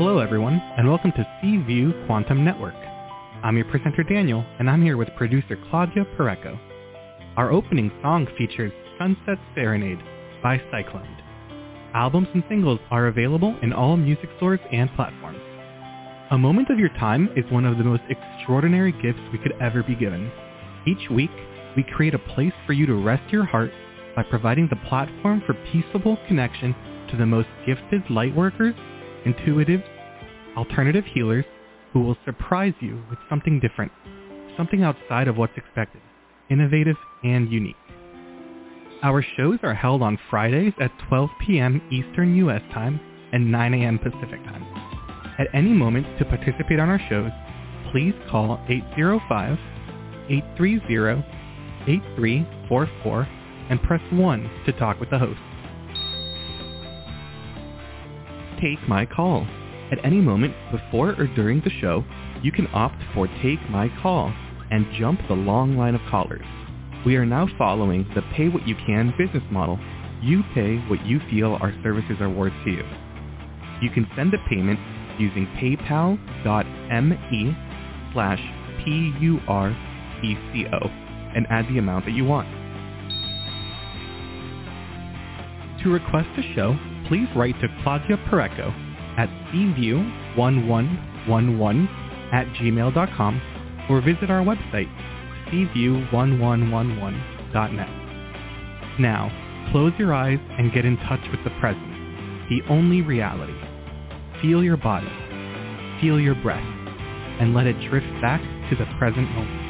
Hello, everyone, and welcome to C View Quantum Network. I'm your presenter, Daniel, and I'm here with producer Claudia Pureco. Our opening song features Sunset Serenade by Cyclone. Albums and singles are available in all music stores and platforms. A moment of your time is one of the most extraordinary gifts we could ever be given. Each week, we create a place for you to rest your heart by providing the platform for peaceable connection to the most gifted lightworkers, intuitives, alternative healers who will surprise you with something different, something outside of what's expected, innovative and unique. Our shows are held on Fridays at 12 p.m. Eastern U.S. Time and 9 a.m. Pacific Time. At any moment to participate on our shows, please call 805-830-8344 and press 1 to talk with the host. Take my call. At any moment before or during the show, you can opt for Take My Call and jump the long line of callers. We are now following the pay what you can business model. You pay what you feel our services are worth to you. You can send a payment using paypal.me slash P-U-R-E-C-O and add the amount that you want. To request a show, please write to Claudia Pureco at cview1111 at gmail.com or visit our website, cview1111.net. Now, close your eyes and get in touch with the present, the only reality. Feel your body, feel your breath, and let it drift back to the present moment.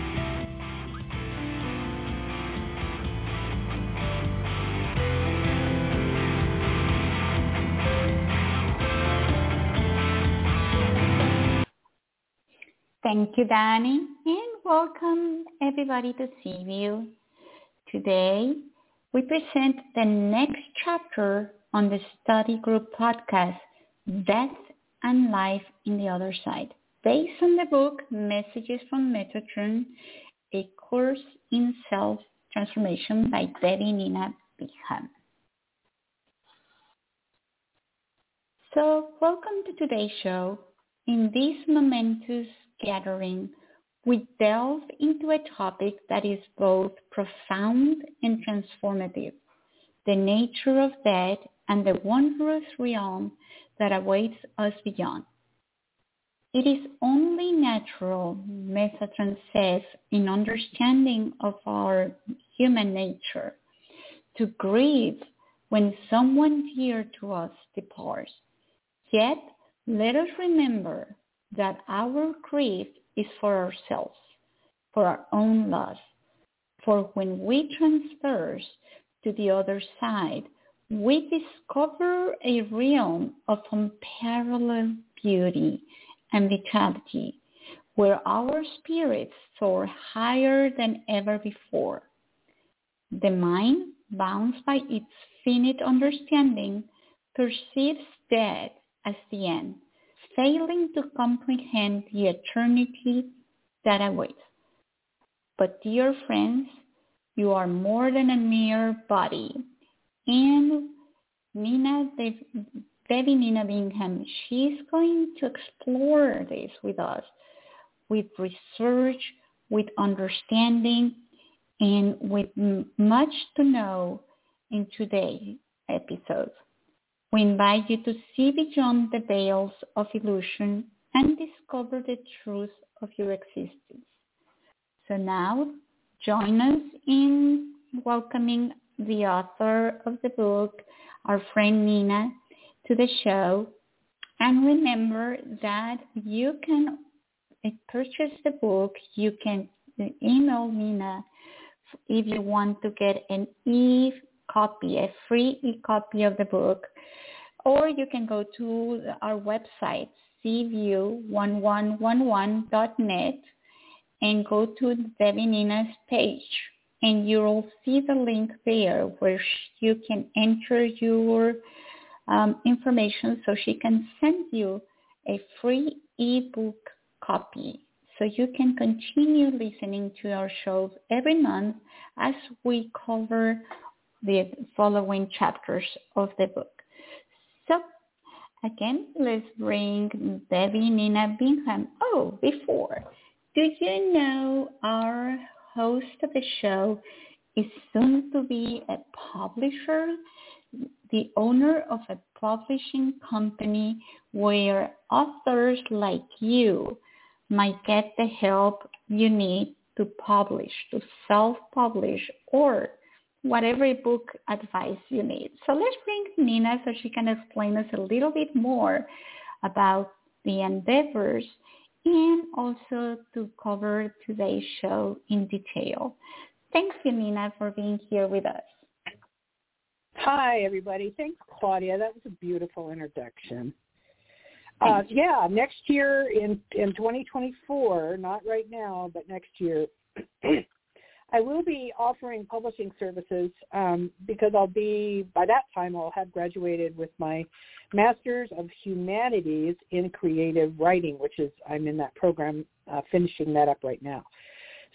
Thank you, Danny, and welcome everybody to C View. Today, we present the next chapter on the study group podcast, Death and Life in the Other Side, based on the book Messages from Metatron, A Course in Self-Transformation by Devi Nina Bingham. So welcome to today's show. In this momentous gathering, we delve into a topic that is both profound and transformative, the nature of death and the wondrous realm that awaits us beyond. It is only natural, Metatron says, in understanding of our human nature, to grieve when someone dear to us departs. Yet, let us remember that our grief is for ourselves, for our own loss. For when we transverse to the other side, we discover a realm of unparalleled beauty and vitality where our spirits soar higher than ever before. The mind, bound by its finite understanding, perceives death as the end, failing to comprehend the eternity that awaits. But dear friends, you are more than a mere body. And Nina, Devi Nina Bingham, she's going to explore this with us, with research, with understanding, and with much to know in today's episode. We invite you to see beyond the veils of illusion and discover the truth of your existence. So now, join us in welcoming the author of the book, our friend Nina, to the show. And remember that you can purchase the book. You can email Nina if you want to get an e-copy, a free e-copy of the book or you can go to our website, cview1111.net and go to Devi Nina's page and you will see the link there where you can enter your um, information so she can send you a free ebook copy. So you can continue listening to our shows every month as we cover the following chapters of the book. So again, let's bring Devi Nina Bingham. Oh, before, do you know our host of the show is soon to be a publisher, the owner of a publishing company where authors like you might get the help you need to publish, to self-publish, or whatever book advice you need. So let's bring Nina so she can explain us a little bit more about the endeavors and also to cover today's show in detail. Thanks, you, Nina, for being here with us. Hi, everybody. Thanks, Claudia. That was a beautiful introduction. Uh, yeah, next year in in 2024, not right now, but next year, I will be offering publishing services um, because I'll be by that time I'll have graduated with my Master's of Humanities in Creative Writing, which is I'm in that program, uh, finishing that up right now.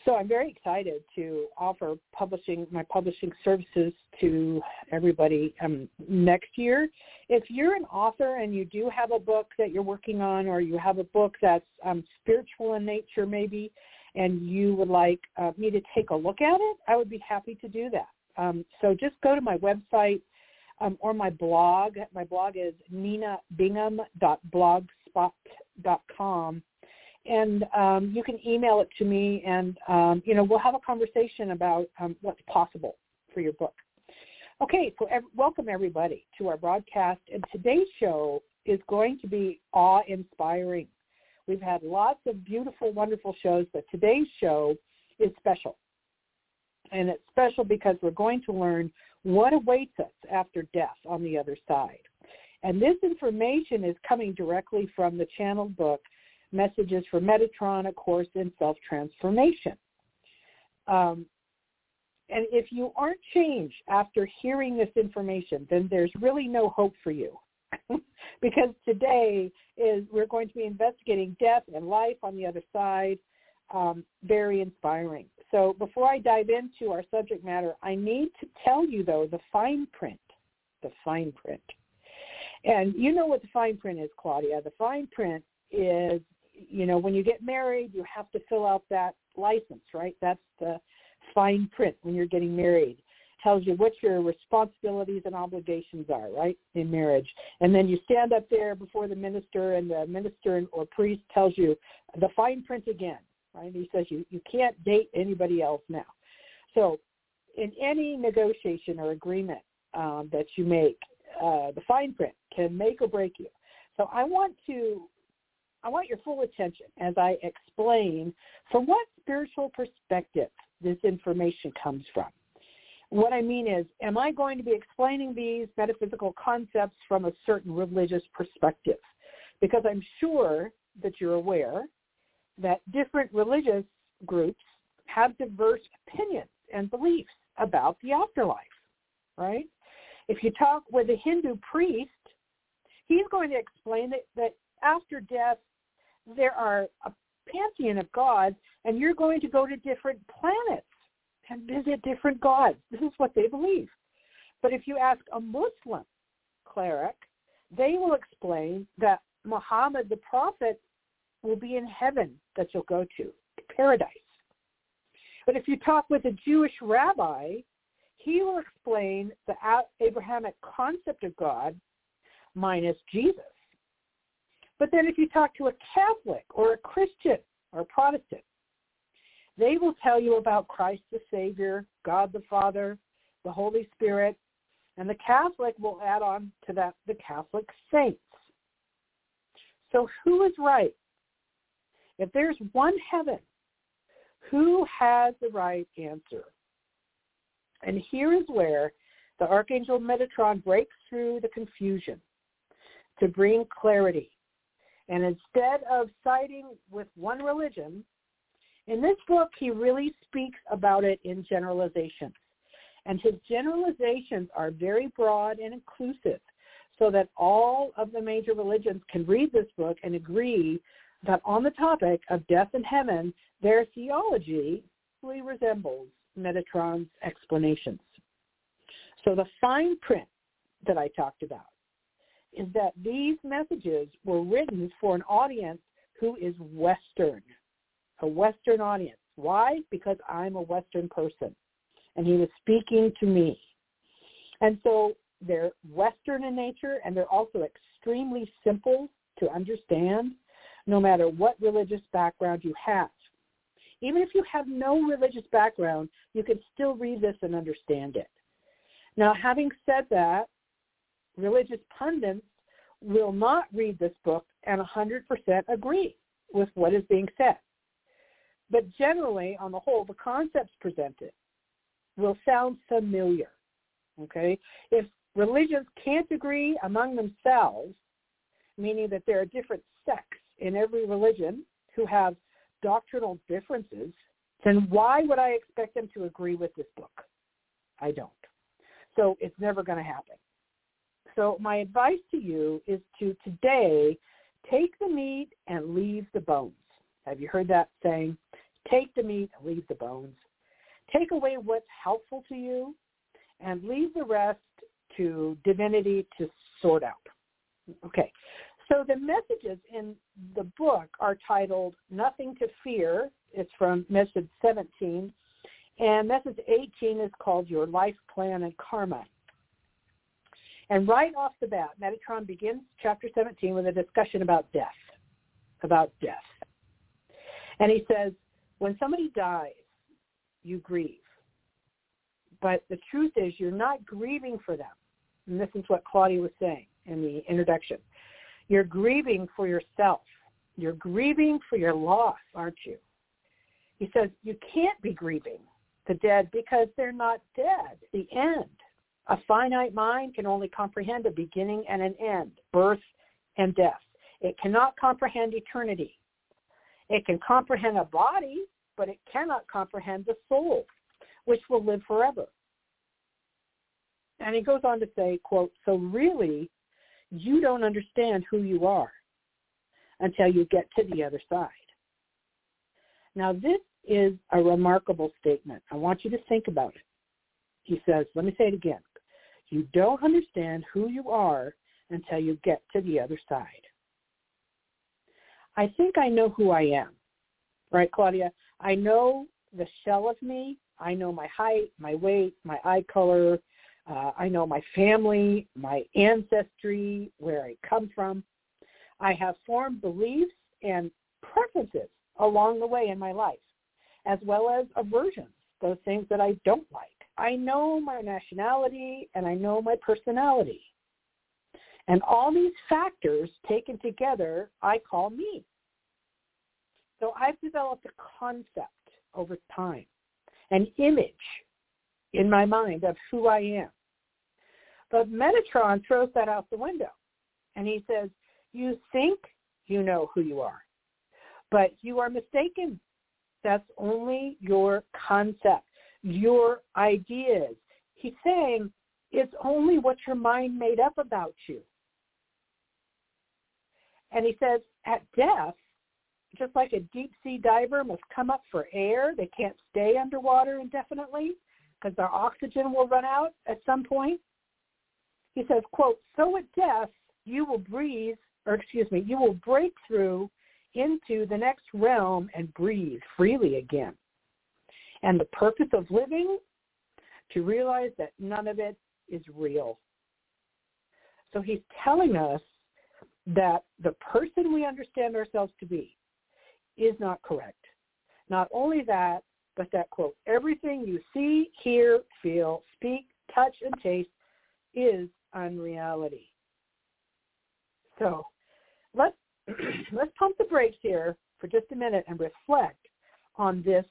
So I'm very excited to offer publishing my publishing services to everybody um, next year. If you're an author and you do have a book that you're working on, or you have a book that's um, spiritual in nature, maybe, and you would like uh, me to take a look at it, I would be happy to do that. Um, so just go to my website um, or my blog. My blog is ninabingham.blogspot.com and um, you can email it to me, and um, you know we'll have a conversation about um, what's possible for your book. Okay, so ev- welcome everybody to our broadcast, and today's show is going to be awe-inspiring. We've had lots of beautiful, wonderful shows, but today's show is special, and it's special because we're going to learn what awaits us after death on the other side. And this information is coming directly from the channeled book messages for Metatron, a course in self-transformation. Um, and if you aren't changed after hearing this information, then there's really no hope for you. because today is we're going to be investigating death and life on the other side. Um, very inspiring. So before I dive into our subject matter, I need to tell you though the fine print, the fine print. And you know what the fine print is, Claudia. The fine print is you know, when you get married, you have to fill out that license, right? That's the fine print when you're getting married. Tells you what your responsibilities and obligations are, right, in marriage. And then you stand up there before the minister, and the minister or priest tells you the fine print again, right? He says you, you can't date anybody else now. So in any negotiation or agreement um, that you make, uh, the fine print can make or break you. So I want to I want your full attention as I explain from what spiritual perspective this information comes from. What I mean is, am I going to be explaining these metaphysical concepts from a certain religious perspective? Because I'm sure that you're aware that different religious groups have diverse opinions and beliefs about the afterlife, right? If you talk with a Hindu priest, he's going to explain that, that after death, there are a pantheon of gods, and you're going to go to different planets and visit different gods. This is what they believe. But if you ask a Muslim cleric, they will explain that Muhammad the prophet will be in heaven that you'll go to, paradise. But if you talk with a Jewish rabbi, he will explain the Abrahamic concept of God minus Jesus. But then if you talk to a Catholic or a Christian or a Protestant, they will tell you about Christ the Savior, God the Father, the Holy Spirit, and the Catholic will add on to that the Catholic saints. So who is right? If there's one heaven, who has the right answer? And here is where the Archangel Metatron breaks through the confusion to bring clarity and instead of siding with one religion, in this book he really speaks about it in generalizations. And his generalizations are very broad and inclusive so that all of the major religions can read this book and agree that on the topic of death and heaven, their theology really resembles Metatron's explanations. So the fine print that I talked about is that these messages were written for an audience who is Western, a Western audience. Why? Because I'm a Western person. And he was speaking to me. And so they're Western in nature and they're also extremely simple to understand no matter what religious background you have. Even if you have no religious background, you can still read this and understand it. Now, having said that, religious pundits will not read this book and 100% agree with what is being said. But generally, on the whole, the concepts presented will sound familiar. Okay? If religions can't agree among themselves, meaning that there are different sects in every religion who have doctrinal differences, then why would I expect them to agree with this book? I don't. So it's never going to happen. So my advice to you is to today take the meat and leave the bones. Have you heard that saying? Take the meat leave the bones. Take away what's helpful to you and leave the rest to divinity to sort out. Okay. So the messages in the book are titled Nothing to Fear. It's from message 17. And message 18 is called Your Life Plan and Karma. And right off the bat, Metatron begins chapter 17 with a discussion about death, about death. And he says, when somebody dies, you grieve. But the truth is you're not grieving for them. And this is what Claudia was saying in the introduction. You're grieving for yourself. You're grieving for your loss, aren't you? He says you can't be grieving the dead because they're not dead. The end. A finite mind can only comprehend a beginning and an end, birth and death. It cannot comprehend eternity. It can comprehend a body, but it cannot comprehend the soul, which will live forever. And he goes on to say, quote, so really, you don't understand who you are until you get to the other side. Now, this is a remarkable statement. I want you to think about it. He says, let me say it again. You don't understand who you are until you get to the other side. I think I know who I am. Right, Claudia? I know the shell of me. I know my height, my weight, my eye color. Uh, I know my family, my ancestry, where I come from. I have formed beliefs and preferences along the way in my life, as well as aversions, those things that I don't like. I know my nationality and I know my personality. And all these factors taken together, I call me. So I've developed a concept over time, an image in my mind of who I am. But Metatron throws that out the window. And he says, you think you know who you are, but you are mistaken. That's only your concept your ideas. He's saying it's only what your mind made up about you. And he says at death, just like a deep sea diver must come up for air, they can't stay underwater indefinitely because their oxygen will run out at some point. He says, quote, so at death you will breathe, or excuse me, you will break through into the next realm and breathe freely again and the purpose of living to realize that none of it is real. So he's telling us that the person we understand ourselves to be is not correct. Not only that, but that, quote, everything you see, hear, feel, speak, touch, and taste is unreality. So let's, let's pump the brakes here for just a minute and reflect on this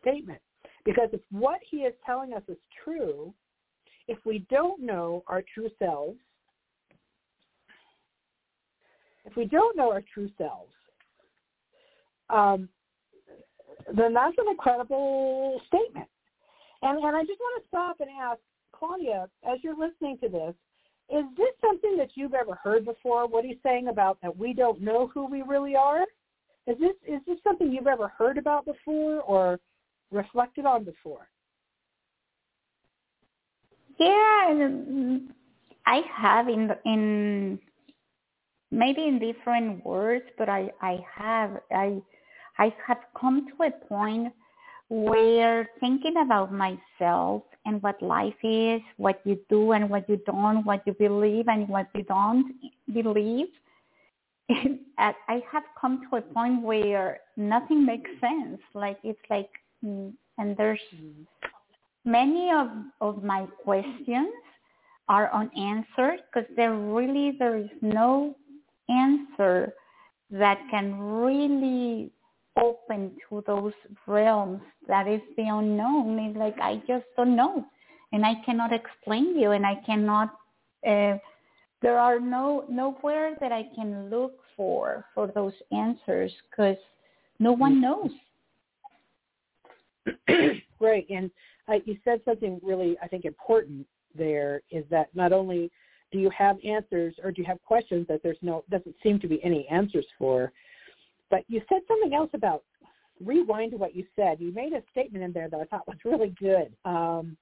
statement. Because if what he is telling us is true, if we don't know our true selves, if we don't know our true selves, um, then that's an incredible statement. And, and I just want to stop and ask Claudia, as you're listening to this, is this something that you've ever heard before? What he's saying about that we don't know who we really are? Is this is this something you've ever heard about before, or reflected on before? Yeah, I have in in maybe in different words, but I, I have I I have come to a point where thinking about myself and what life is, what you do and what you don't, what you believe and what you don't believe, I have come to a point where nothing makes sense. Like it's like, mm, and there's mm-hmm. many of of my questions are unanswered because there really there is no answer that can really open to those realms that is the unknown. It's like I just don't know, and I cannot explain you, and I cannot. Uh, there are no nowhere that I can look for for those answers because no one knows. right, and uh, you said something really, I think, important. There is that not only do you have answers or do you have questions that there's no doesn't seem to be any answers for, but you said something else about rewind to what you said. You made a statement in there that I thought was really good. Um,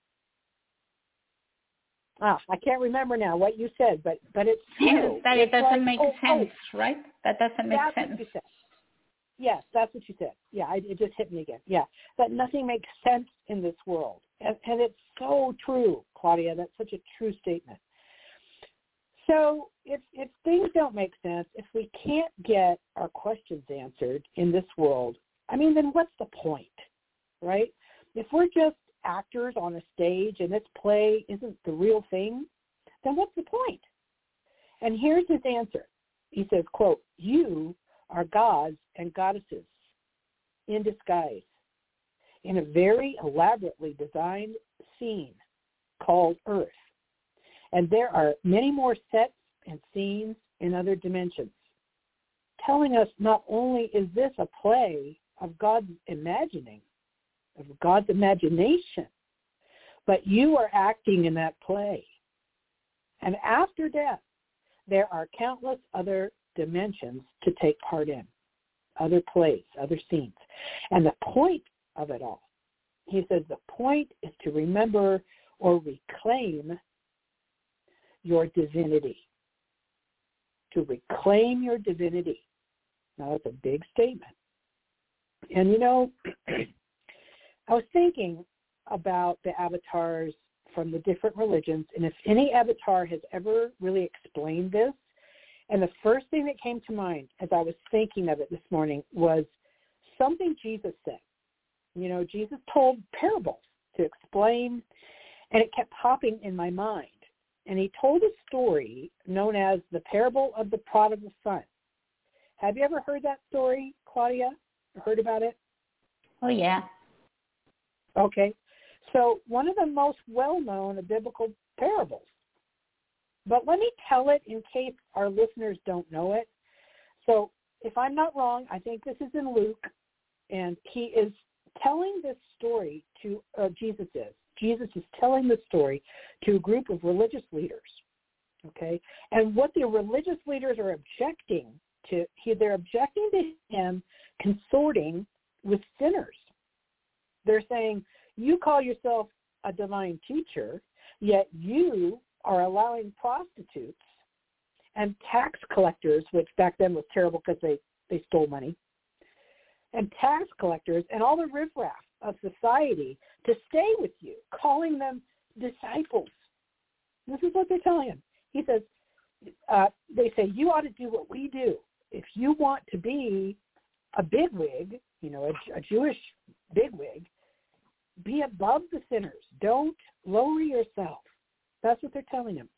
ah, I can't remember now what you said, but but it's true. that it doesn't like, make oh, sense, oh, right? That doesn't make sense. What you said. Yes, that's what you said. Yeah, I, it just hit me again. Yeah, that nothing makes sense in this world, and, and it's so true, Claudia. That's such a true statement. So if if things don't make sense, if we can't get our questions answered in this world, I mean, then what's the point, right? If we're just actors on a stage and this play isn't the real thing, then what's the point? And here's his answer. He says, quote, you are gods and goddesses in disguise in a very elaborately designed scene called Earth and there are many more sets and scenes in other dimensions, telling us not only is this a play of God's imagining, of God's imagination, but you are acting in that play. And after death, there are countless other dimensions to take part in, other plays, other scenes. And the point of it all, he says the point is to remember or reclaim your divinity, to reclaim your divinity. Now that's a big statement. And you know, I was thinking about the avatars from the different religions, and if any avatar has ever really explained this, and the first thing that came to mind as I was thinking of it this morning was something Jesus said. You know, Jesus told parables to explain, and it kept popping in my mind and he told a story known as the parable of the prodigal son. Have you ever heard that story, Claudia? Heard about it? Oh yeah. Okay. So one of the most well-known biblical parables. But let me tell it in case our listeners don't know it. So if I'm not wrong, I think this is in Luke, and he is telling this story to uh, Jesus is Jesus is telling the story to a group of religious leaders. Okay? And what the religious leaders are objecting to, they're objecting to him consorting with sinners. They're saying, you call yourself a divine teacher, yet you are allowing prostitutes and tax collectors, which back then was terrible because they, they stole money, and tax collectors and all the riffraff of society to stay with you, calling them disciples. This is what they're telling him. He says, uh, they say, you ought to do what we do. If you want to be a bigwig, you know, a, a Jewish bigwig, be above the sinners. Don't lower yourself. That's what they're telling him.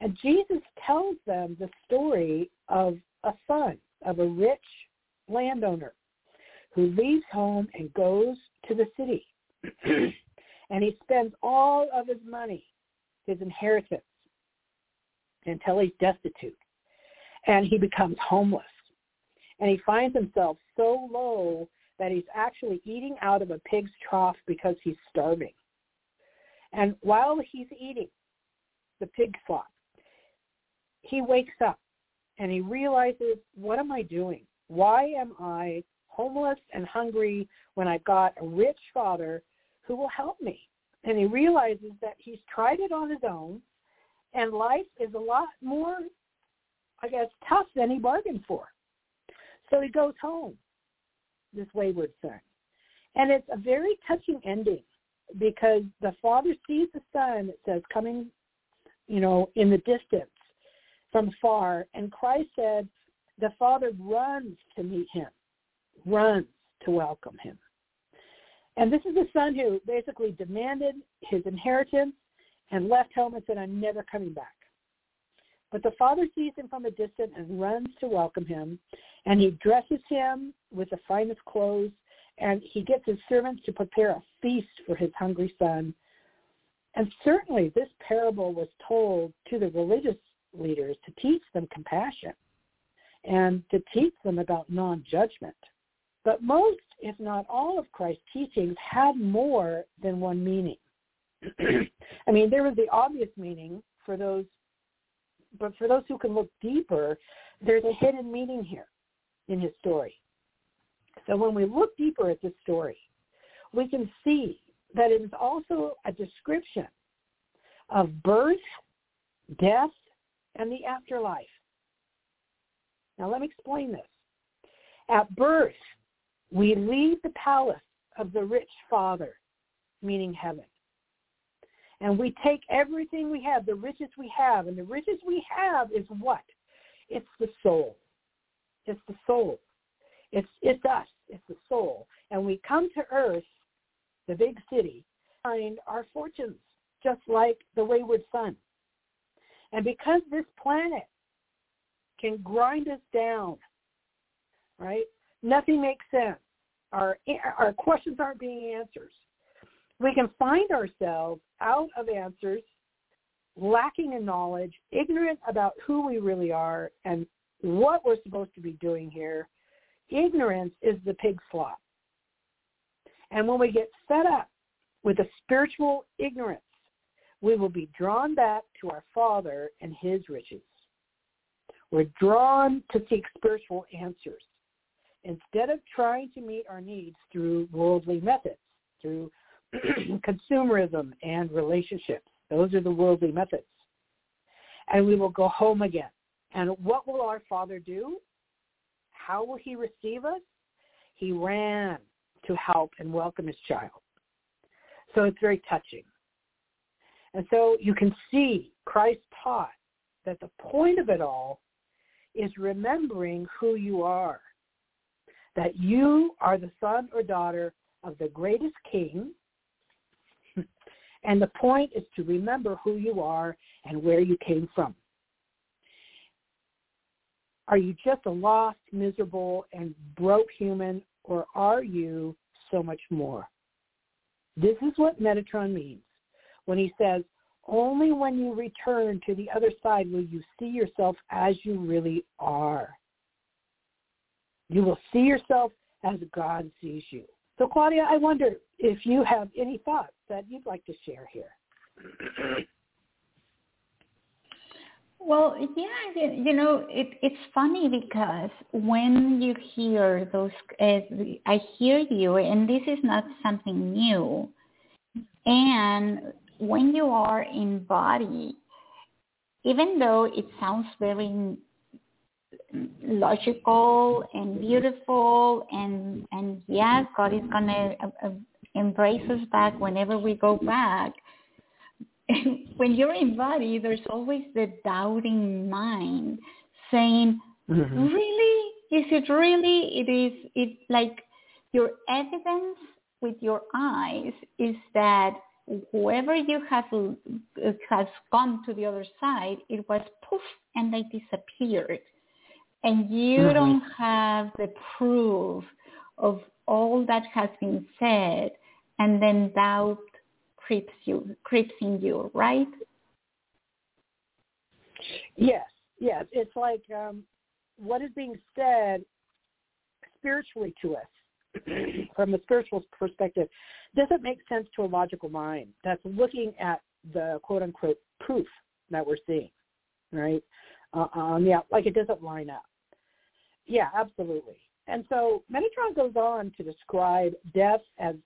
And Jesus tells them the story of a son, of a rich landowner who leaves home and goes to the city. and he spends all of his money, his inheritance, until he's destitute. And he becomes homeless. And he finds himself so low that he's actually eating out of a pig's trough because he's starving. And while he's eating the pig slop, he wakes up and he realizes, what am I doing? Why am I homeless and hungry when I've got a rich father who will help me. And he realizes that he's tried it on his own and life is a lot more I guess, tough than he bargained for. So he goes home, this wayward son. And it's a very touching ending because the father sees the son, it says, coming, you know, in the distance from far. And Christ said, the father runs to meet him, runs to welcome him. And this is the son who basically demanded his inheritance and left home and said, I'm never coming back. But the father sees him from a distance and runs to welcome him, and he dresses him with the finest clothes, and he gets his servants to prepare a feast for his hungry son. And certainly this parable was told to the religious leaders to teach them compassion and to teach them about non-judgment. But most, if not all, of Christ's teachings had more than one meaning. I mean, there was the obvious meaning for those, but for those who can look deeper, there's a hidden meaning here in his story. So when we look deeper at this story, we can see that it is also a description of birth, death, and the afterlife. Now let me explain this. At birth, we leave the palace of the rich father, meaning heaven. And we take everything we have, the riches we have, and the riches we have is what? It's the soul. It's the soul. It's it's us. It's the soul. And we come to earth, the big city, find our fortunes, just like the wayward son. And because this planet can grind us down, right? Nothing makes sense. Our our questions aren't being answered. We can find ourselves out of answers, lacking in knowledge, ignorant about who we really are and what we're supposed to be doing here. Ignorance is the pig slop. And when we get fed up with a spiritual ignorance, we will be drawn back to our Father and his riches. We're drawn to seek spiritual answers instead of trying to meet our needs through worldly methods, through consumerism and relationships. Those are the worldly methods. And we will go home again. And what will our Father do? How will he receive us? He ran to help and welcome his child. So it's very touching. And so you can see Christ taught that the point of it all is remembering who you are that you are the son or daughter of the greatest king. and the point is to remember who you are and where you came from. Are you just a lost, miserable, and broke human, or are you so much more? This is what Metatron means when he says, only when you return to the other side will you see yourself as you really are. You will see yourself as God sees you. So Claudia, I wonder if you have any thoughts that you'd like to share here. Well, yeah, you know, it, it's funny because when you hear those, uh, I hear you, and this is not something new. And when you are in body, even though it sounds very logical and beautiful and and yes god is going to uh, uh, embrace us back whenever we go back. When you're in body there's always the doubting mind saying mm-hmm. really? Is it really? It is it like your evidence with your eyes is that whoever you have uh, has gone to the other side it was poof and they disappeared and you mm-hmm. don't have the proof of all that has been said and then doubt creeps you creeps in you right? Yes yes. It's like um, what is being said spiritually to us from a spiritual perspective doesn't make sense to a logical mind that's looking at the quote unquote proof that we're seeing right? Uh, the like it doesn't line up yeah, absolutely. And so Metatron goes on to describe death as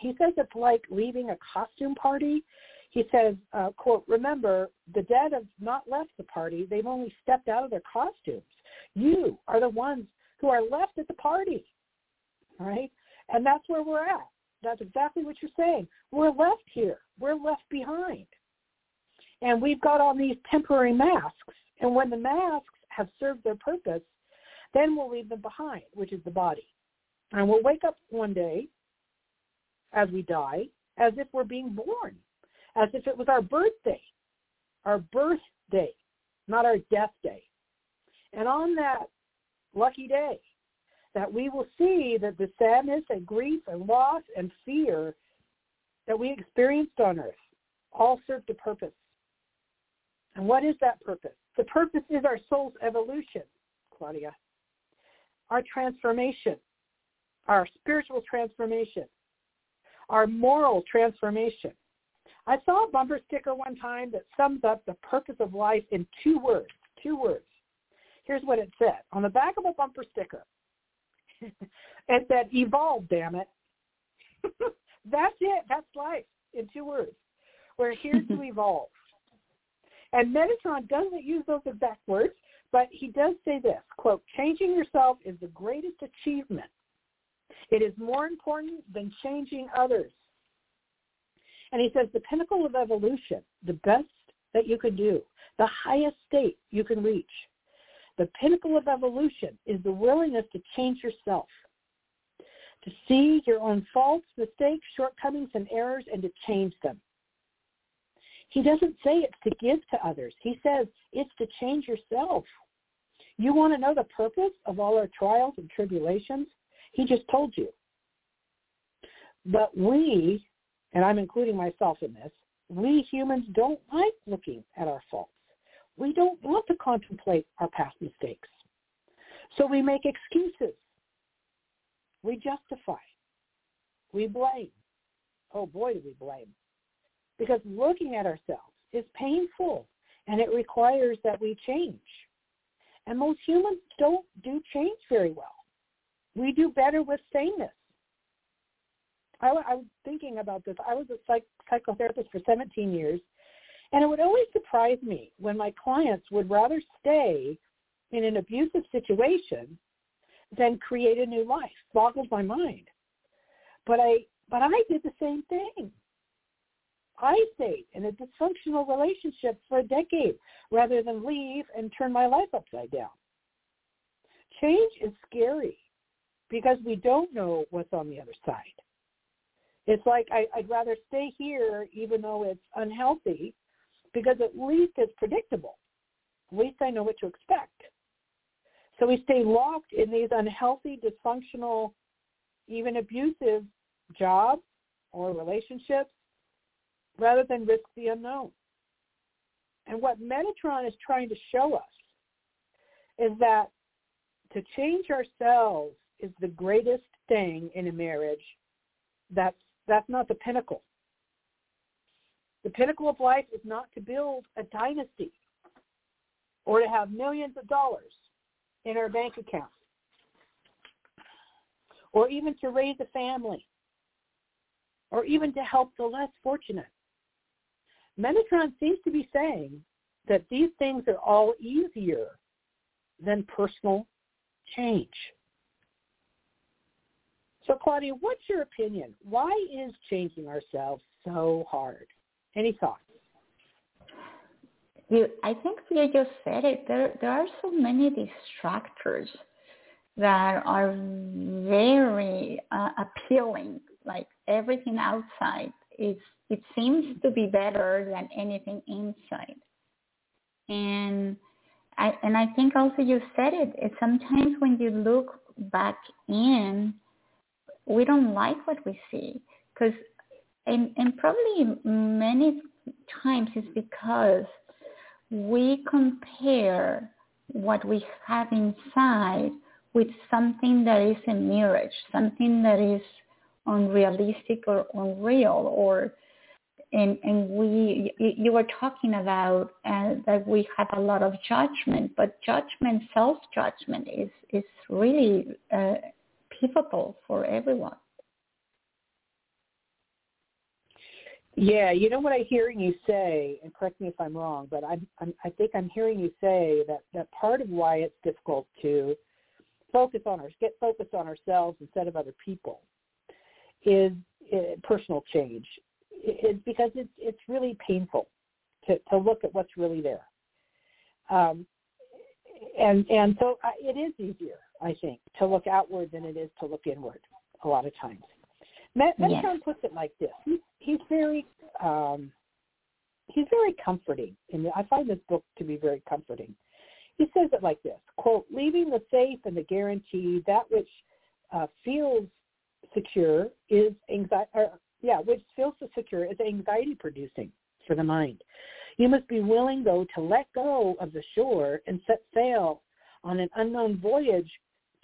he says it's like leaving a costume party. he says, uh, quote, remember, the dead have not left the party. They've only stepped out of their costumes. You are the ones who are left at the party, right? And that's where we're at. That's exactly what you're saying. We're left here. We're left behind. And we've got on these temporary masks. And when the masks have served their purpose, then we'll leave them behind, which is the body. And we'll wake up one day as we die as if we're being born, as if it was our birthday, our birthday, not our death day. And on that lucky day, that we will see that the sadness and grief and loss and fear that we experienced on earth all served a purpose. And what is that purpose? The purpose is our soul's evolution, Claudia, our transformation, our spiritual transformation, our moral transformation. I saw a bumper sticker one time that sums up the purpose of life in two words. Two words. Here's what it said. On the back of a bumper sticker, it said, evolve, damn it. That's it. That's life in two words. We're here to evolve. And Metatron doesn't use those exact words, but he does say this, quote, changing yourself is the greatest achievement it is more important than changing others. And he says the pinnacle of evolution, the best that you can do, the highest state you can reach, the pinnacle of evolution is the willingness to change yourself, to see your own faults, mistakes, shortcomings, and errors, and to change them. He doesn't say it's to give to others. He says it's to change yourself. You want to know the purpose of all our trials and tribulations? He just told you. But we, and I'm including myself in this, we humans don't like looking at our faults. We don't want to contemplate our past mistakes. So we make excuses. We justify. We blame. Oh boy, do we blame. Because looking at ourselves is painful and it requires that we change. And most humans don't do change very well. We do better with sameness. I, I was thinking about this. I was a psych, psychotherapist for 17 years, and it would always surprise me when my clients would rather stay in an abusive situation than create a new life. Boggles my mind. But I but I did the same thing. I stayed in a dysfunctional relationship for a decade rather than leave and turn my life upside down. Change is scary because we don't know what's on the other side. It's like I, I'd rather stay here even though it's unhealthy because at least it's predictable. At least I know what to expect. So we stay locked in these unhealthy, dysfunctional, even abusive jobs or relationships rather than risk the unknown. And what Metatron is trying to show us is that to change ourselves is the greatest thing in a marriage. That's that's not the pinnacle. The pinnacle of life is not to build a dynasty or to have millions of dollars in our bank account or even to raise a family or even to help the less fortunate. Metatron seems to be saying that these things are all easier than personal change. So Claudia, what's your opinion? Why is changing ourselves so hard? Any thoughts? You, I think you just said it. There, there are so many distractors that are very uh, appealing. Like everything outside is, it seems to be better than anything inside. And I, and I think also you said it. Sometimes when you look back in, we don't like what we see because and, and probably many times it's because we compare what we have inside with something that is a mirage, something that is unrealistic or unreal or and and we you were talking about uh, that we have a lot of judgment but judgment self judgment is is really uh, pivotal for everyone. Yeah, you know what I'm hearing you say, and correct me if I'm wrong, but I'm, I'm, I think I'm hearing you say that that part of why it's difficult to focus on our get focused on ourselves instead of other people is uh, personal change. It's because it's it's really painful to to look at what's really there. Um, and and so uh, it is easier, I think, to look outward than it is to look inward a lot of times. Metatron yes. puts it like this: he's, he's very um, he's very comforting, and I find this book to be very comforting. He says it like this: "Quote: Leaving the safe and the guarantee that which uh, feels secure is anxiety. Or, yeah, which feels so secure is anxiety producing for the mind. You must be willing, though, to let go of the shore and set sail on an unknown voyage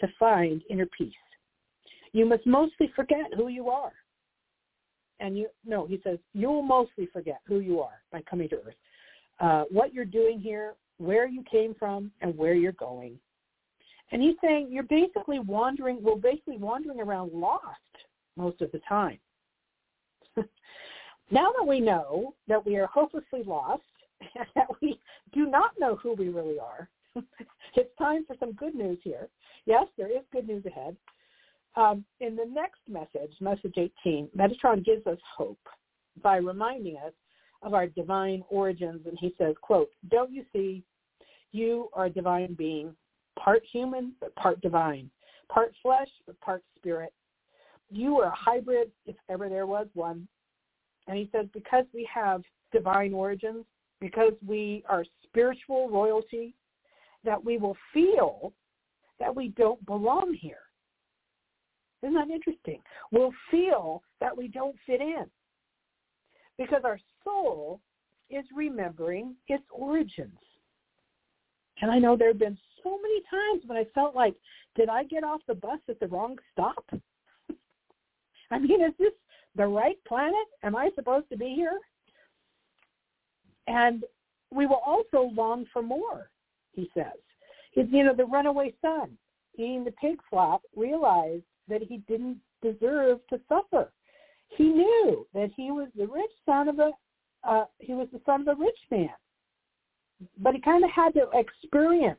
to find inner peace. You must mostly forget who you are. And you, no, he says, you will mostly forget who you are by coming to earth. Uh, what you're doing here, where you came from, and where you're going. And he's saying you're basically wandering, well, basically wandering around lost most of the time. Now that we know that we are hopelessly lost and that we do not know who we really are, it's time for some good news here. Yes, there is good news ahead. Um, in the next message, message 18, Metatron gives us hope by reminding us of our divine origins. And he says, quote, don't you see, you are a divine being, part human, but part divine, part flesh, but part spirit. You are a hybrid, if ever there was one, and he says, because we have divine origins, because we are spiritual royalty, that we will feel that we don't belong here. Isn't that interesting? We'll feel that we don't fit in because our soul is remembering its origins. And I know there have been so many times when I felt like, did I get off the bus at the wrong stop? I mean, is this the right planet? Am I supposed to be here? And we will also long for more, he says. He's, you know, the runaway son eating the pig flop realized that he didn't deserve to suffer. He knew that he was the rich son of a, uh, he was the son of a rich man. But he kind of had to experience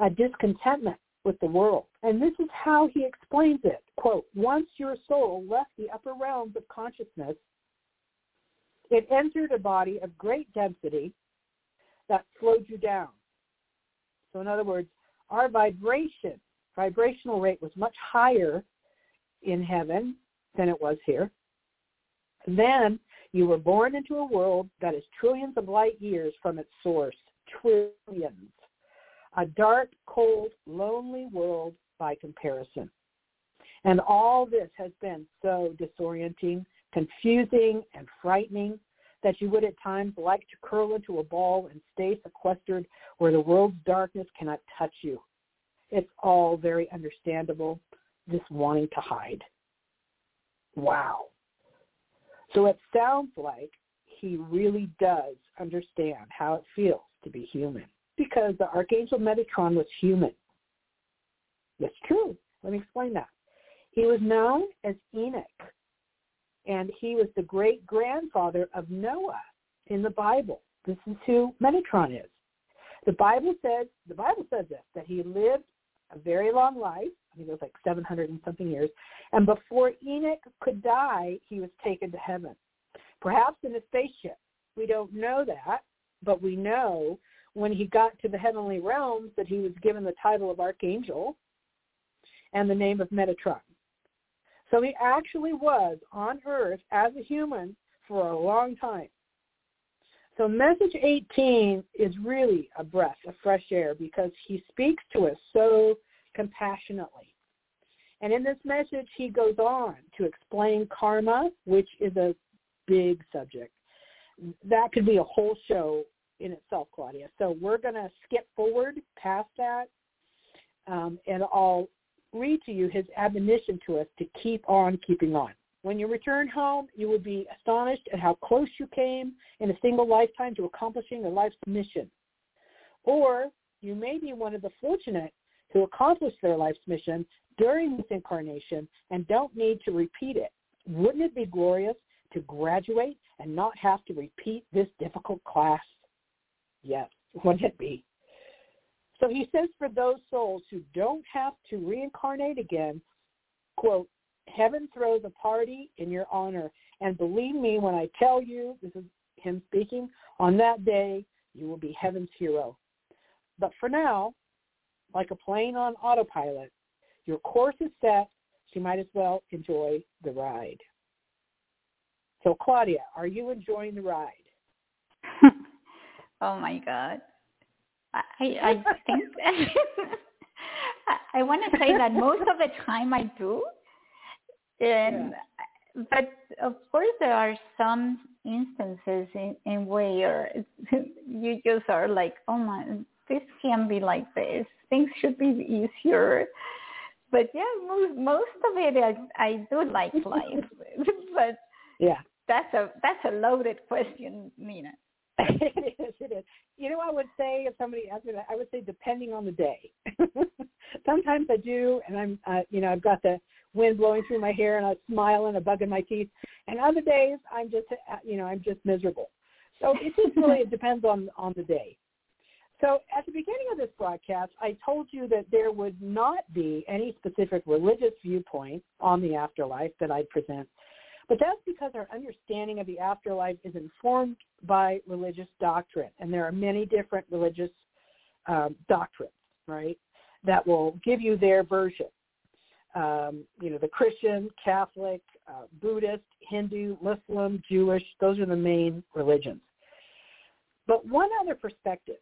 a discontentment with the world. And this is how he explains it. Quote, once your soul left the upper realms of consciousness, it entered a body of great density that slowed you down. So in other words, our vibration, vibrational rate was much higher in heaven than it was here. Then you were born into a world that is trillions of light years from its source, trillions a dark, cold, lonely world by comparison. And all this has been so disorienting, confusing, and frightening that you would at times like to curl into a ball and stay sequestered where the world's darkness cannot touch you. It's all very understandable, this wanting to hide. Wow. So it sounds like he really does understand how it feels to be human because the Archangel Metatron was human. That's true. Let me explain that. He was known as Enoch, and he was the great-grandfather of Noah in the Bible. This is who Metatron is. The Bible says, the Bible says this, that he lived a very long life. I think it was like 700 and something years. And before Enoch could die, he was taken to heaven. Perhaps in a spaceship. We don't know that, but we know when he got to the heavenly realms that he was given the title of archangel and the name of Metatron. So he actually was on earth as a human for a long time. So message 18 is really a breath of fresh air because he speaks to us so compassionately. And in this message, he goes on to explain karma, which is a big subject. That could be a whole show in itself, Claudia. So we're going to skip forward past that, um, and I'll read to you his admonition to us to keep on keeping on. When you return home, you will be astonished at how close you came in a single lifetime to accomplishing a life's mission. Or you may be one of the fortunate who accomplished their life's mission during this incarnation and don't need to repeat it. Wouldn't it be glorious to graduate and not have to repeat this difficult class? Yes, wouldn't it be? So he says for those souls who don't have to reincarnate again, quote, heaven throws a party in your honor. And believe me when I tell you, this is him speaking, on that day you will be heaven's hero. But for now, like a plane on autopilot, your course is set, so you might as well enjoy the ride. So Claudia, are you enjoying the ride? oh my God. I, I think I want to say that most of the time I do. And yeah. but of course there are some instances in, in where you just are like, oh my, this can't be like this. Things should be easier. But yeah, most most of it I I do like life. but yeah, that's a that's a loaded question, Nina. it is. It is. You know, I would say if somebody asked me that, I would say depending on the day. Sometimes I do, and I'm, uh, you know, I've got the wind blowing through my hair and smile and a bug in my teeth. And other days, I'm just, uh, you know, I'm just miserable. So it just really it depends on on the day. So at the beginning of this broadcast, I told you that there would not be any specific religious viewpoint on the afterlife that I'd present but that's because our understanding of the afterlife is informed by religious doctrine. And there are many different religious um, doctrines, right, that will give you their version. Um, you know, the Christian, Catholic, uh, Buddhist, Hindu, Muslim, Jewish, those are the main religions. But one other perspective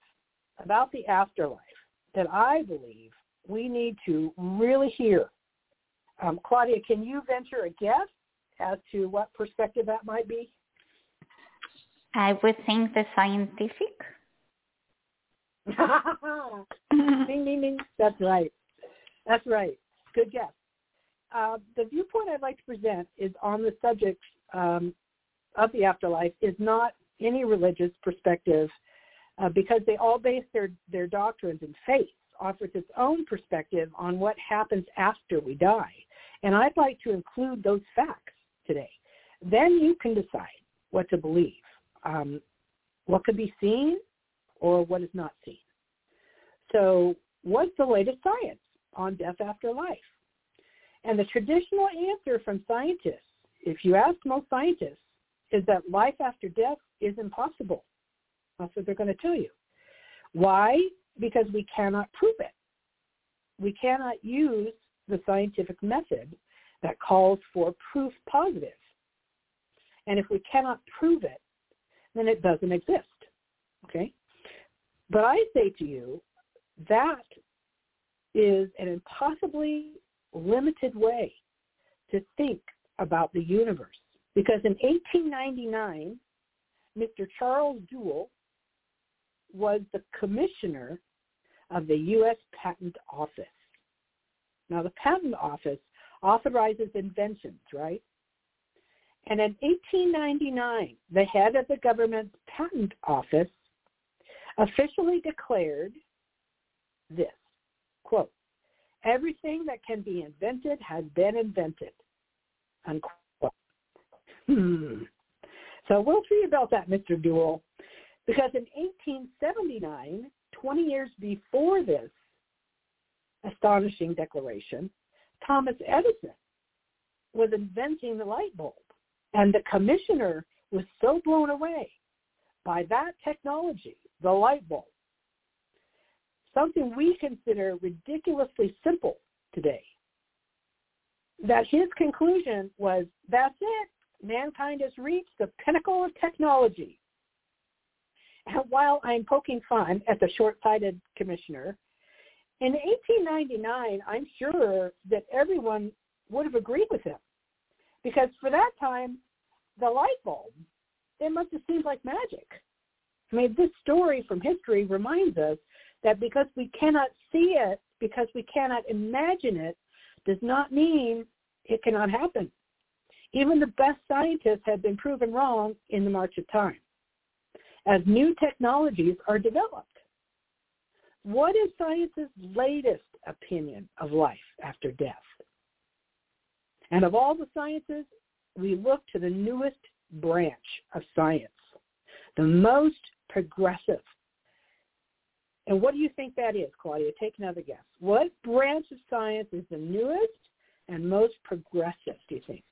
about the afterlife that I believe we need to really hear. Um, Claudia, can you venture a guess as to what perspective that might be? I would think the scientific. ding, ding, ding. That's right. That's right. Good guess. Uh, the viewpoint I'd like to present is on the subject um, of the afterlife is not any religious perspective uh, because they all base their, their doctrines and faith offers its own perspective on what happens after we die. And I'd like to include those facts today. Then you can decide what to believe, um, what could be seen or what is not seen. So what's the latest science on death after life? And the traditional answer from scientists, if you ask most scientists, is that life after death is impossible. That's what they're going to tell you. Why? Because we cannot prove it. We cannot use the scientific method that calls for proof positive. And if we cannot prove it, then it doesn't exist. Okay? But I say to you, that is an impossibly limited way to think about the universe. Because in 1899, Mr. Charles Duell was the commissioner of the U.S. Patent Office. Now, the Patent Office authorizes inventions, right? And in 1899, the head of the government's patent office officially declared this, quote, everything that can be invented has been invented, unquote. Hmm. So we'll see about that, Mr. Duell, because in 1879, 20 years before this astonishing declaration, Thomas Edison was inventing the light bulb. And the commissioner was so blown away by that technology, the light bulb, something we consider ridiculously simple today, that his conclusion was, that's it. Mankind has reached the pinnacle of technology. And while I'm poking fun at the short-sighted commissioner, in 1899, I'm sure that everyone would have agreed with him because for that time, the light bulb, it must have seemed like magic. I mean, this story from history reminds us that because we cannot see it, because we cannot imagine it, does not mean it cannot happen. Even the best scientists have been proven wrong in the march of time as new technologies are developed. What is science's latest opinion of life after death? And of all the sciences, we look to the newest branch of science, the most progressive. And what do you think that is, Claudia? Take another guess. What branch of science is the newest and most progressive, do you think?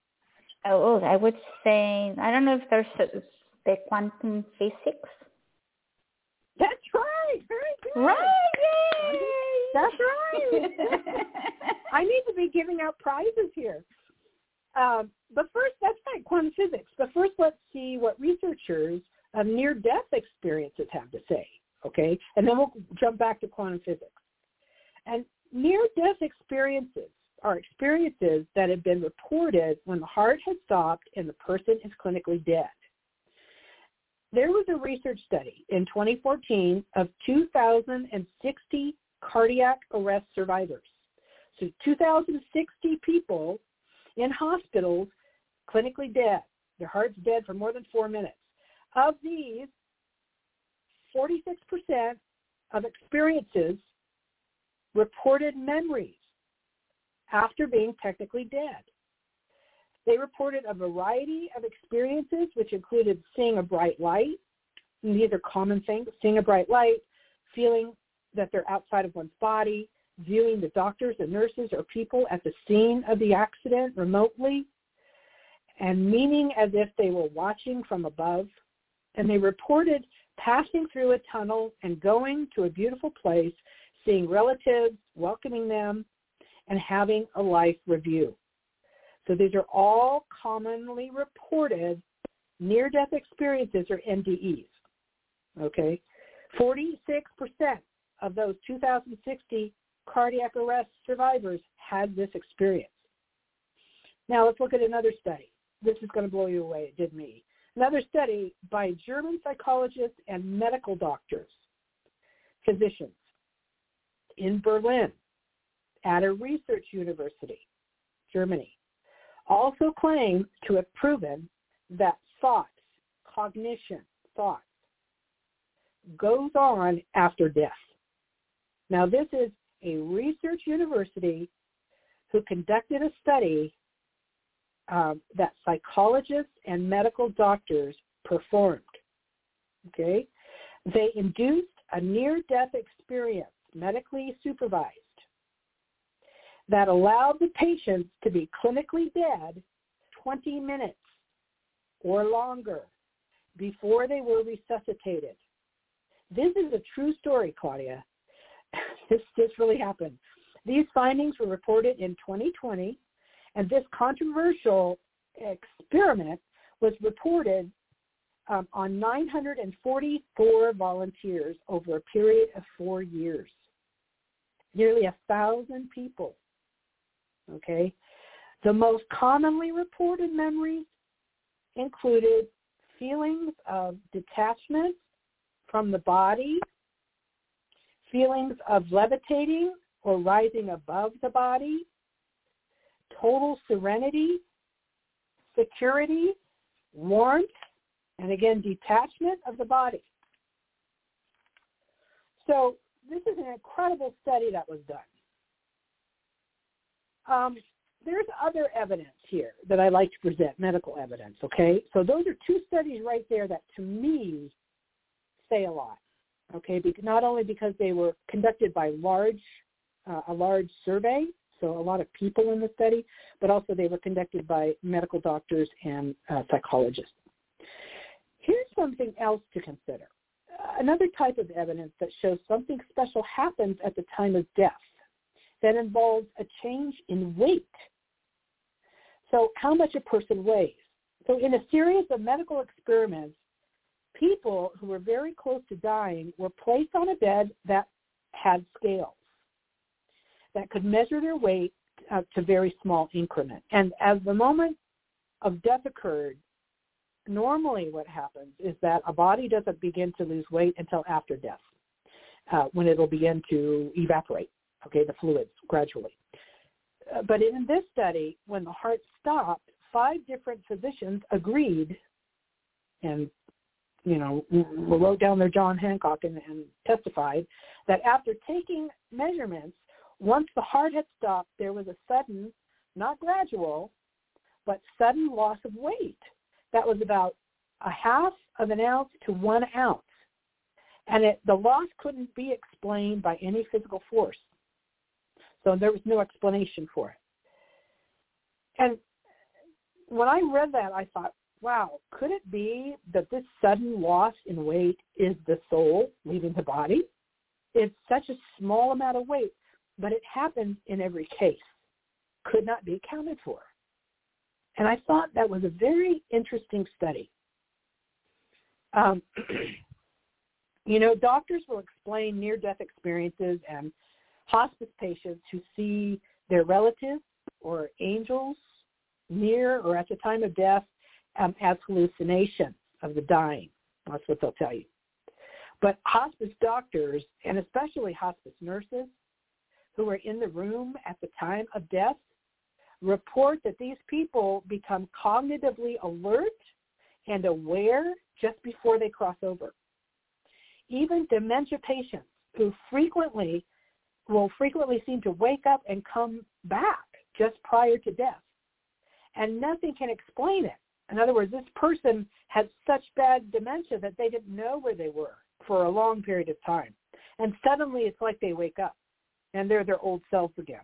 Oh, oh I would say, I don't know if there's the quantum physics. That's right. Very good. Right. Yay. That's right. I need to be giving out prizes here. Um, but first, that's right, quantum physics. But first, let's see what researchers of near-death experiences have to say, okay? And then we'll jump back to quantum physics. And near-death experiences are experiences that have been reported when the heart has stopped and the person is clinically dead. There was a research study in 2014 of 2,060 cardiac arrest survivors. So 2,060 people in hospitals clinically dead. Their heart's dead for more than four minutes. Of these, 46% of experiences reported memories after being technically dead. They reported a variety of experiences, which included seeing a bright light. And these are common things, seeing a bright light, feeling that they're outside of one's body, viewing the doctors and nurses or people at the scene of the accident remotely, and meaning as if they were watching from above. And they reported passing through a tunnel and going to a beautiful place, seeing relatives, welcoming them, and having a life review. So these are all commonly reported near-death experiences or NDEs. Okay? 46% of those 2,060 cardiac arrest survivors had this experience. Now let's look at another study. This is going to blow you away. It did me. Another study by German psychologists and medical doctors, physicians in Berlin at a research university, Germany, also claim to have proven that thoughts, cognition, thoughts, goes on after death. Now this is a research university who conducted a study um, that psychologists and medical doctors performed. Okay, they induced a near-death experience, medically supervised, that allowed the patients to be clinically dead 20 minutes or longer before they were resuscitated. This is a true story, Claudia. this, this really happened. These findings were reported in 2020, and this controversial experiment was reported um, on 944 volunteers over a period of four years. Nearly a thousand people. Okay? The most commonly reported memories included feelings of detachment from the body, feelings of levitating or rising above the body, total serenity, security, warmth, and again, detachment of the body. So this is an incredible study that was done. Um, there's other evidence here that I like to present, medical evidence, okay? So those are two studies right there that to me say a lot okay? not only because they were conducted by large, uh, a large survey, so a lot of people in the study, but also they were conducted by medical doctors and uh, psychologists. Here's something else to consider. Another type of evidence that shows something special happens at the time of death that involves a change in weight. So how much a person weighs. So in a series of medical experiments, people who were very close to dying were placed on a bed that had scales that could measure their weight uh, to very small increment. And as the moment of death occurred, normally what happens is that a body doesn't begin to lose weight until after death, uh, when it will begin to evaporate, okay, the fluids gradually. Uh, but in this study, when the heart stopped, five different physicians agreed, and you know, wrote down their John Hancock and, and testified that after taking measurements, once the heart had stopped, there was a sudden, not gradual, but sudden loss of weight that was about a half of an ounce to one ounce. And it, the loss couldn't be explained by any physical force. So there was no explanation for it. And when I read that, I thought, wow, could it be that this sudden loss in weight is the soul leaving the body? It's such a small amount of weight, but it happens in every case. Could not be accounted for. And I thought that was a very interesting study. Um, you know, doctors will explain near-death experiences and hospice patients who see their relatives or angels near or at the time of death um, as hallucinations of the dying. That's what they'll tell you. But hospice doctors, and especially hospice nurses who are in the room at the time of death, report that these people become cognitively alert and aware just before they cross over. Even dementia patients who frequently will frequently seem to wake up and come back just prior to death. And nothing can explain it. In other words, this person had such bad dementia that they didn't know where they were for a long period of time. And suddenly it's like they wake up and they're their old selves again.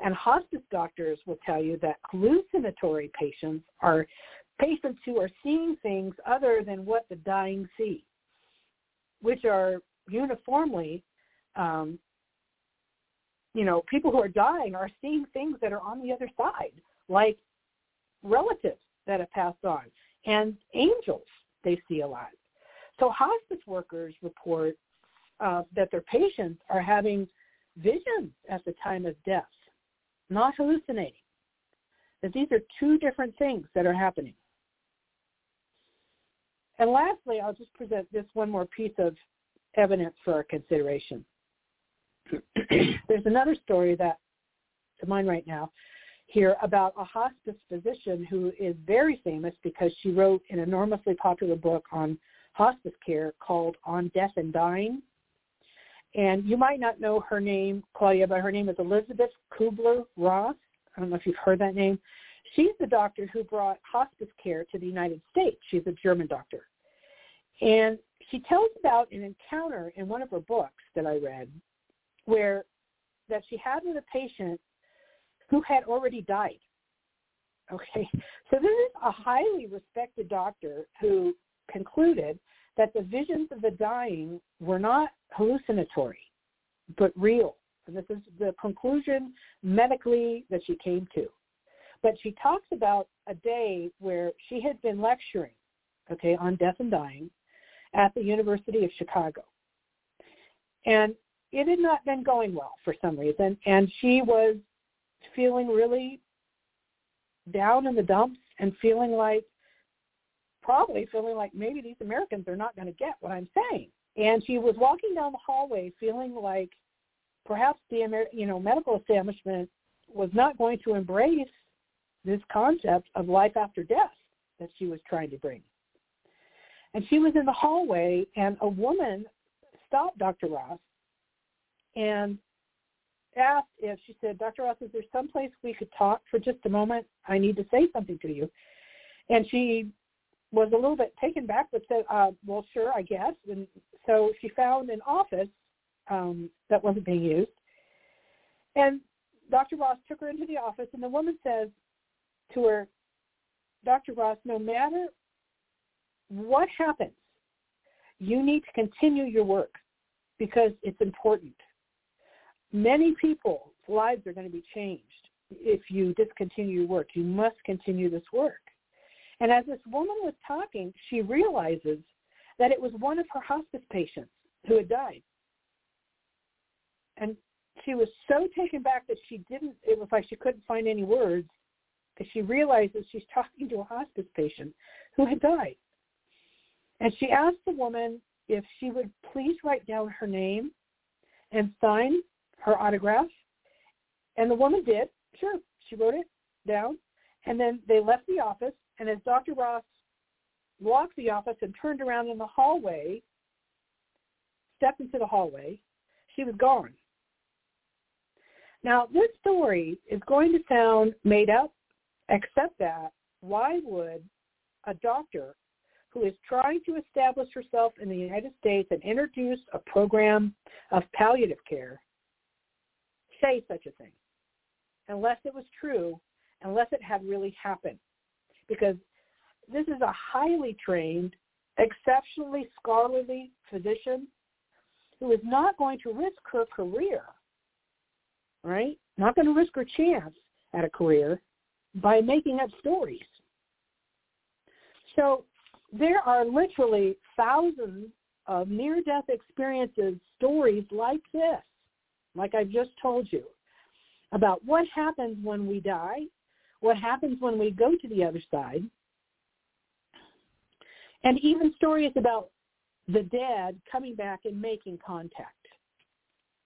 And hospice doctors will tell you that hallucinatory patients are patients who are seeing things other than what the dying see, which are uniformly, um, you know, people who are dying are seeing things that are on the other side, like relatives that have passed on and angels they see a lot. So hospice workers report uh, that their patients are having visions at the time of death, not hallucinating. That these are two different things that are happening. And lastly, I'll just present this one more piece of evidence for our consideration. There's another story that to mind right now here about a hospice physician who is very famous because she wrote an enormously popular book on hospice care called On Death and Dying. And you might not know her name, Claudia, but her name is Elisabeth Kubler-Ross. I don't know if you've heard that name. She's the doctor who brought hospice care to the United States. She's a German doctor. And she tells about an encounter in one of her books that I read where that she had with a patient who had already died. Okay, so this is a highly respected doctor who concluded that the visions of the dying were not hallucinatory, but real. And this is the conclusion medically that she came to. But she talks about a day where she had been lecturing, okay, on death and dying at the University of Chicago. And it had not been going well for some reason, and she was feeling really down in the dumps and feeling like probably feeling like maybe these Americans are not going to get what I'm saying. And she was walking down the hallway feeling like perhaps the you know medical establishment was not going to embrace this concept of life after death that she was trying to bring. And she was in the hallway and a woman stopped Dr. Ross and asked if she said, Dr. Ross, is there some place we could talk for just a moment? I need to say something to you. And she was a little bit taken back, but said, uh, well, sure, I guess. And so she found an office um, that wasn't being used. And Dr. Ross took her into the office, and the woman says to her, Dr. Ross, no matter what happens, you need to continue your work because it's important many people's lives are going to be changed if you discontinue your work. You must continue this work. And as this woman was talking, she realizes that it was one of her hospice patients who had died. And she was so taken back that she didn't, it was like she couldn't find any words because she realizes she's talking to a hospice patient who had died. And she asked the woman if she would please write down her name and sign her autograph. And the woman did. Sure, she wrote it down. And then they left the office. And as Dr. Ross walked the office and turned around in the hallway, stepped into the hallway, she was gone. Now, this story is going to sound made up, except that why would a doctor who is trying to establish herself in the United States and introduce a program of palliative care say such a thing unless it was true, unless it had really happened. Because this is a highly trained, exceptionally scholarly physician who is not going to risk her career, right? Not going to risk her chance at a career by making up stories. So there are literally thousands of near-death experiences, stories like this, like I've just told you, about what happens when we die, what happens when we go to the other side, and even stories about the dead coming back and making contact.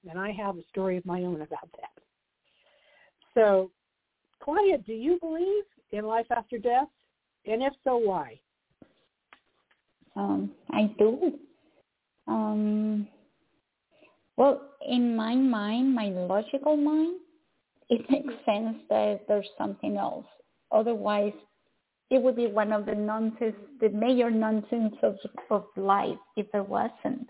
And I have a story of my own about that. So, Claudia, do you believe in life after death? And if so, why? Um, I do. Um, well, in my mind, my logical mind, it makes sense that there's something else. Otherwise, it would be one of the nonsense, the major nonsense of, of life if there wasn't.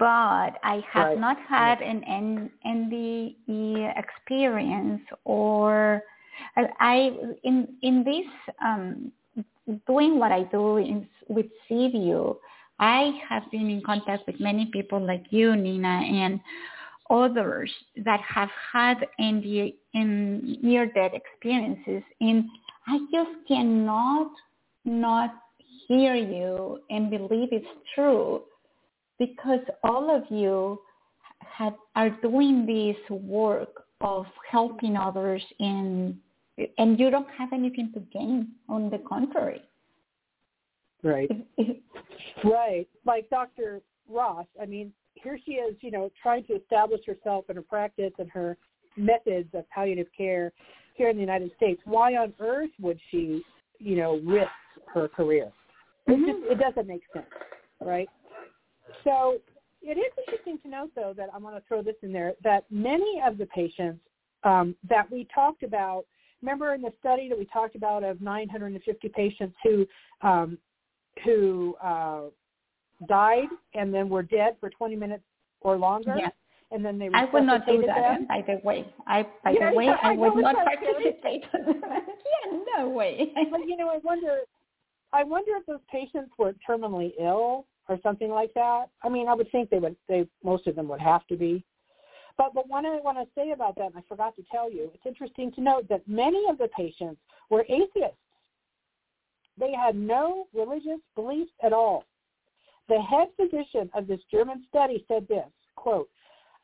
But I have right. not had an N, NDE experience or I in in this um, doing what I do in, with C View, I have been in contact with many people like you, Nina, and others that have had NDA, in near-death experiences. And I just cannot not hear you and believe it's true because all of you have, are doing this work of helping others and you don't have anything to gain. On the contrary. Right. right. Like Dr. Ross. I mean, here she is, you know, trying to establish herself and her practice and her methods of palliative care here in the United States. Why on earth would she, you know, risk her career? It just it doesn't make sense, right? So it is interesting to note, though, that I want to throw this in there that many of the patients um, that we talked about remember in the study that we talked about of 950 patients who um, who uh, died and then were dead for 20 minutes or longer? Yes. And then they were I would not do that. Them? By the way, I by yeah, the way, yeah, I, I would not participate. yeah, no way. but you know, I wonder. I wonder if those patients were terminally ill or something like that. I mean, I would think they would. They most of them would have to be. But, but what I want to say about that, and I forgot to tell you, it's interesting to note that many of the patients were atheists. They had no religious beliefs at all. The head physician of this German study said this, quote,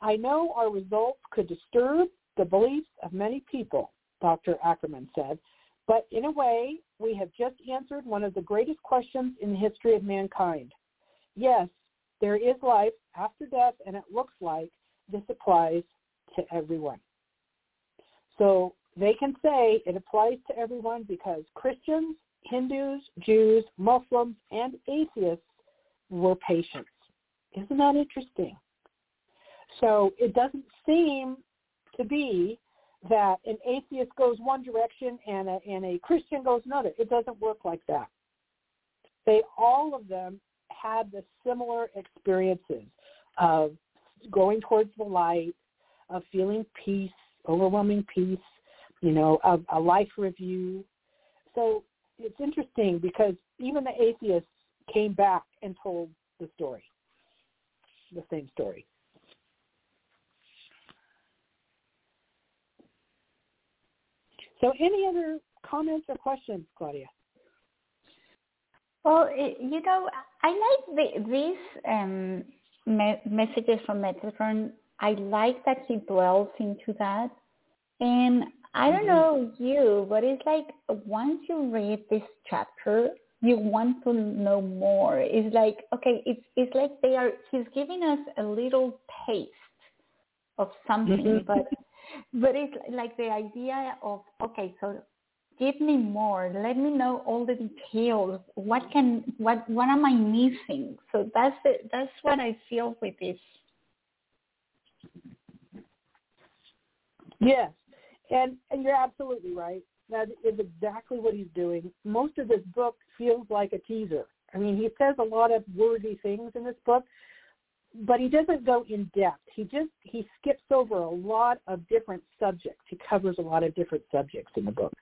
I know our results could disturb the beliefs of many people, Dr. Ackerman said, but in a way, we have just answered one of the greatest questions in the history of mankind. Yes, there is life after death, and it looks like this applies to everyone. So they can say it applies to everyone because Christians, Hindus, Jews, Muslims, and atheists were patients. Isn't that interesting? So it doesn't seem to be that an atheist goes one direction and a, and a Christian goes another. It doesn't work like that. They all of them had the similar experiences of going towards the light, of feeling peace, overwhelming peace, you know, of a life review. So it's interesting because even the atheists came back and told the story, the same story. So any other comments or questions, Claudia? Well, you know, I like the, this um, me- messages from Metatron, I like that he dwells into that. And I don't mm-hmm. know you, but it's like once you read this chapter, you want to know more. It's like okay, it's it's like they are. He's giving us a little taste of something, mm-hmm. but but it's like the idea of okay, so give me more let me know all the details what can what what am i missing so that's the, that's what i feel with this yes and and you're absolutely right That is exactly what he's doing. Most of this book feels like a teaser. I mean, he says a lot of worthy things in this book, but he doesn't go in depth. He just he skips over a lot of different subjects. He covers a lot of different subjects in the book.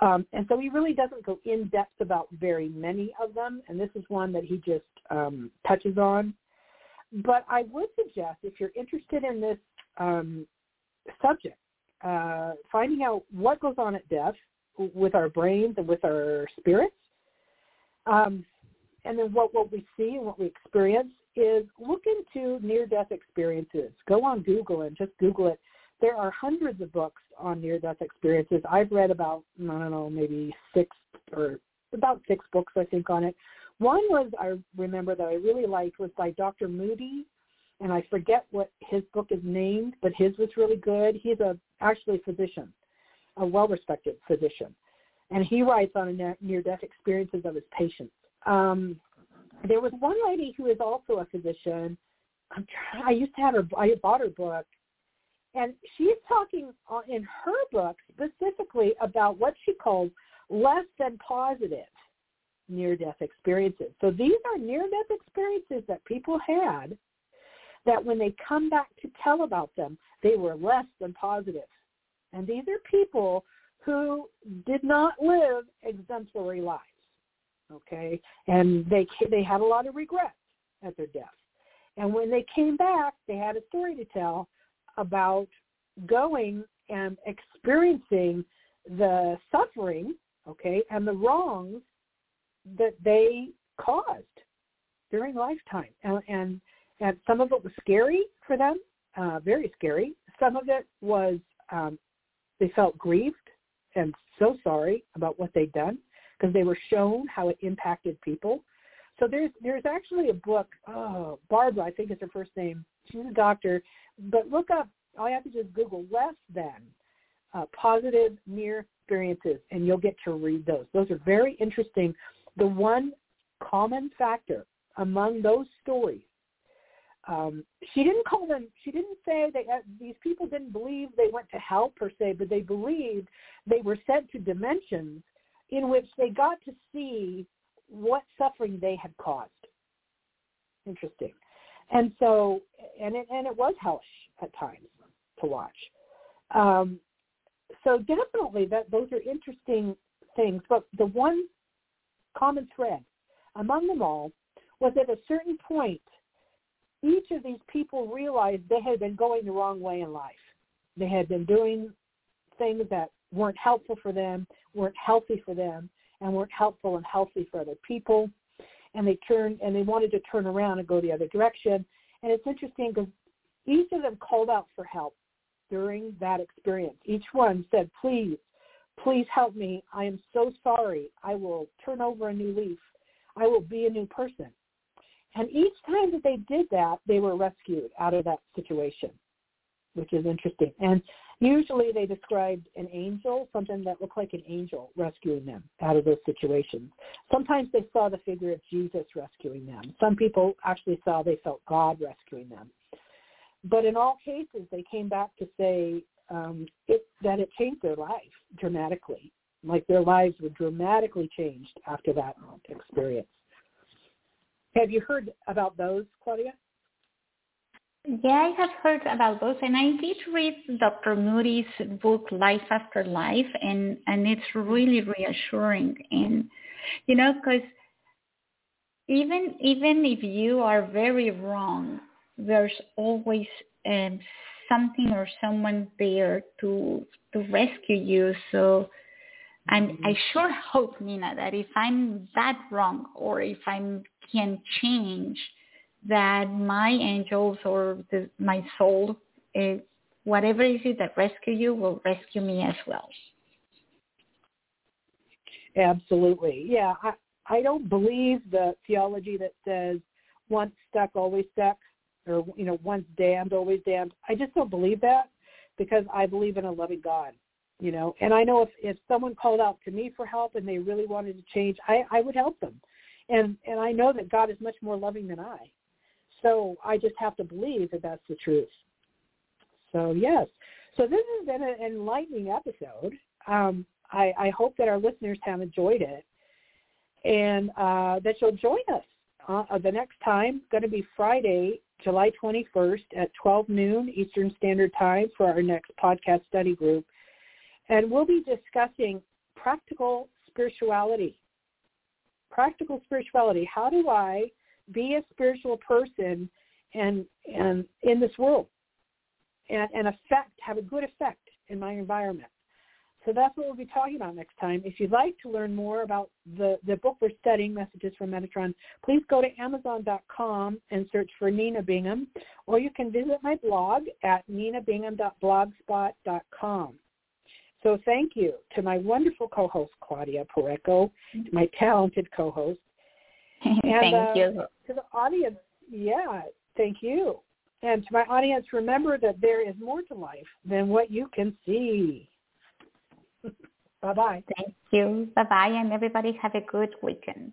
Um, and so he really doesn't go in depth about very many of them, and this is one that he just um, touches on. But I would suggest if you're interested in this um, subject, uh, finding out what goes on at death with our brains and with our spirits, um, and then what, what we see and what we experience is look into near-death experiences. Go on Google and just Google it. There are hundreds of books on near-death experiences. I've read about, I don't know, maybe six or about six books, I think, on it. One was, I remember that I really liked, was by Dr. Moody, and I forget what his book is named, but his was really good. He's a actually a physician, a well-respected physician, and he writes on near-death experiences of his patients. Um, there was one lady who is also a physician. I'm trying, I used to have her. I bought her book, and she's talking in her book specifically about what she calls less than positive near-death experiences. So these are near-death experiences that people had that when they come back to tell about them, they were less than positive. And these are people who did not live exemplary lives, okay? And they they had a lot of regret at their death. And when they came back, they had a story to tell about going and experiencing the suffering, okay, and the wrongs that they caused during lifetime. And, and, and some of it was scary for them, uh, very scary. Some of it was um, they felt grieved and so sorry about what they'd done because they were shown how it impacted people. So there's there's actually a book. Oh, Barbara, I think is her first name. She's a doctor, but look up. All you have to do is Google less than uh, positive near experiences, and you'll get to read those. Those are very interesting. The one common factor among those stories um, she didn't call them. She didn't say that uh, these people didn't believe they went to hell per se, but they believed they were sent to dimensions in which they got to see what suffering they had caused. Interesting, and so and it and it was hellish at times to watch. Um, so definitely that those are interesting things. But the one common thread among them all was at a certain point each of these people realized they had been going the wrong way in life. They had been doing things that weren't helpful for them, weren't healthy for them, and weren't helpful and healthy for other people. And they turned and they wanted to turn around and go the other direction. And it's interesting because each of them called out for help during that experience. Each one said, please, please help me. I am so sorry. I will turn over a new leaf. I will be a new person. And each time that they did that, they were rescued out of that situation, which is interesting. And usually they described an angel, something that looked like an angel rescuing them out of those situations. Sometimes they saw the figure of Jesus rescuing them. Some people actually saw they felt God rescuing them. But in all cases, they came back to say um, it, that it changed their life dramatically. Like their lives were dramatically changed after that experience. Have you heard about those, Claudia? Yeah, I have heard about those, and I did read Dr. Moody's book Life After Life, and and it's really reassuring. And you know, because even even if you are very wrong, there's always um, something or someone there to to rescue you. So and I sure hope, Nina, that if I'm that wrong or if I can change, that my angels or the, my soul, eh, is, whatever it is that rescue you, will rescue me as well. Absolutely. Yeah. I, I don't believe the theology that says once stuck, always stuck, or, you know, once damned, always damned. I just don't believe that because I believe in a loving God you know and i know if if someone called out to me for help and they really wanted to change i i would help them. And and i know that god is much more loving than i. So i just have to believe that that's the truth. So yes. So this has been an enlightening episode. Um I, I hope that our listeners have enjoyed it. And uh, that you'll join us uh, the next time. Going to be Friday, July 21st at 12 noon Eastern Standard Time for our next podcast study group. And we'll be discussing practical spirituality. Practical spirituality. How do I be a spiritual person and and in this world and, and affect have a good effect in my environment? So that's what we'll be talking about next time. If you'd like to learn more about the, the book we're studying, Messages from Metatron, please go to Amazon.com and search for Nina Bingham, or you can visit my blog at ninabingham.blogspot.com. So thank you to my wonderful co-host, Claudia Pureco, to my talented co-host. And, thank uh, you. To the audience, yeah, thank you. And to my audience, remember that there is more to life than what you can see. Bye-bye. Thank you. Bye-bye, and everybody have a good weekend.